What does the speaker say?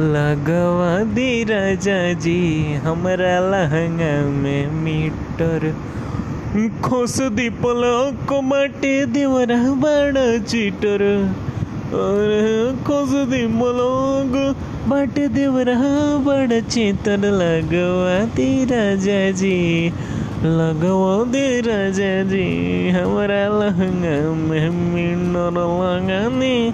लगवा दी राजा जी, हमारा लहंगा में मीटर। खोस दी पलक बाटे देवरा, बड़ा चीटर। और खोस दी पलक बाटे देवरा, बड़ा चीटर। लगवा दी राजा जी, लगवा दे राजा जी, हमारा लहंगा में मीटर लगाने।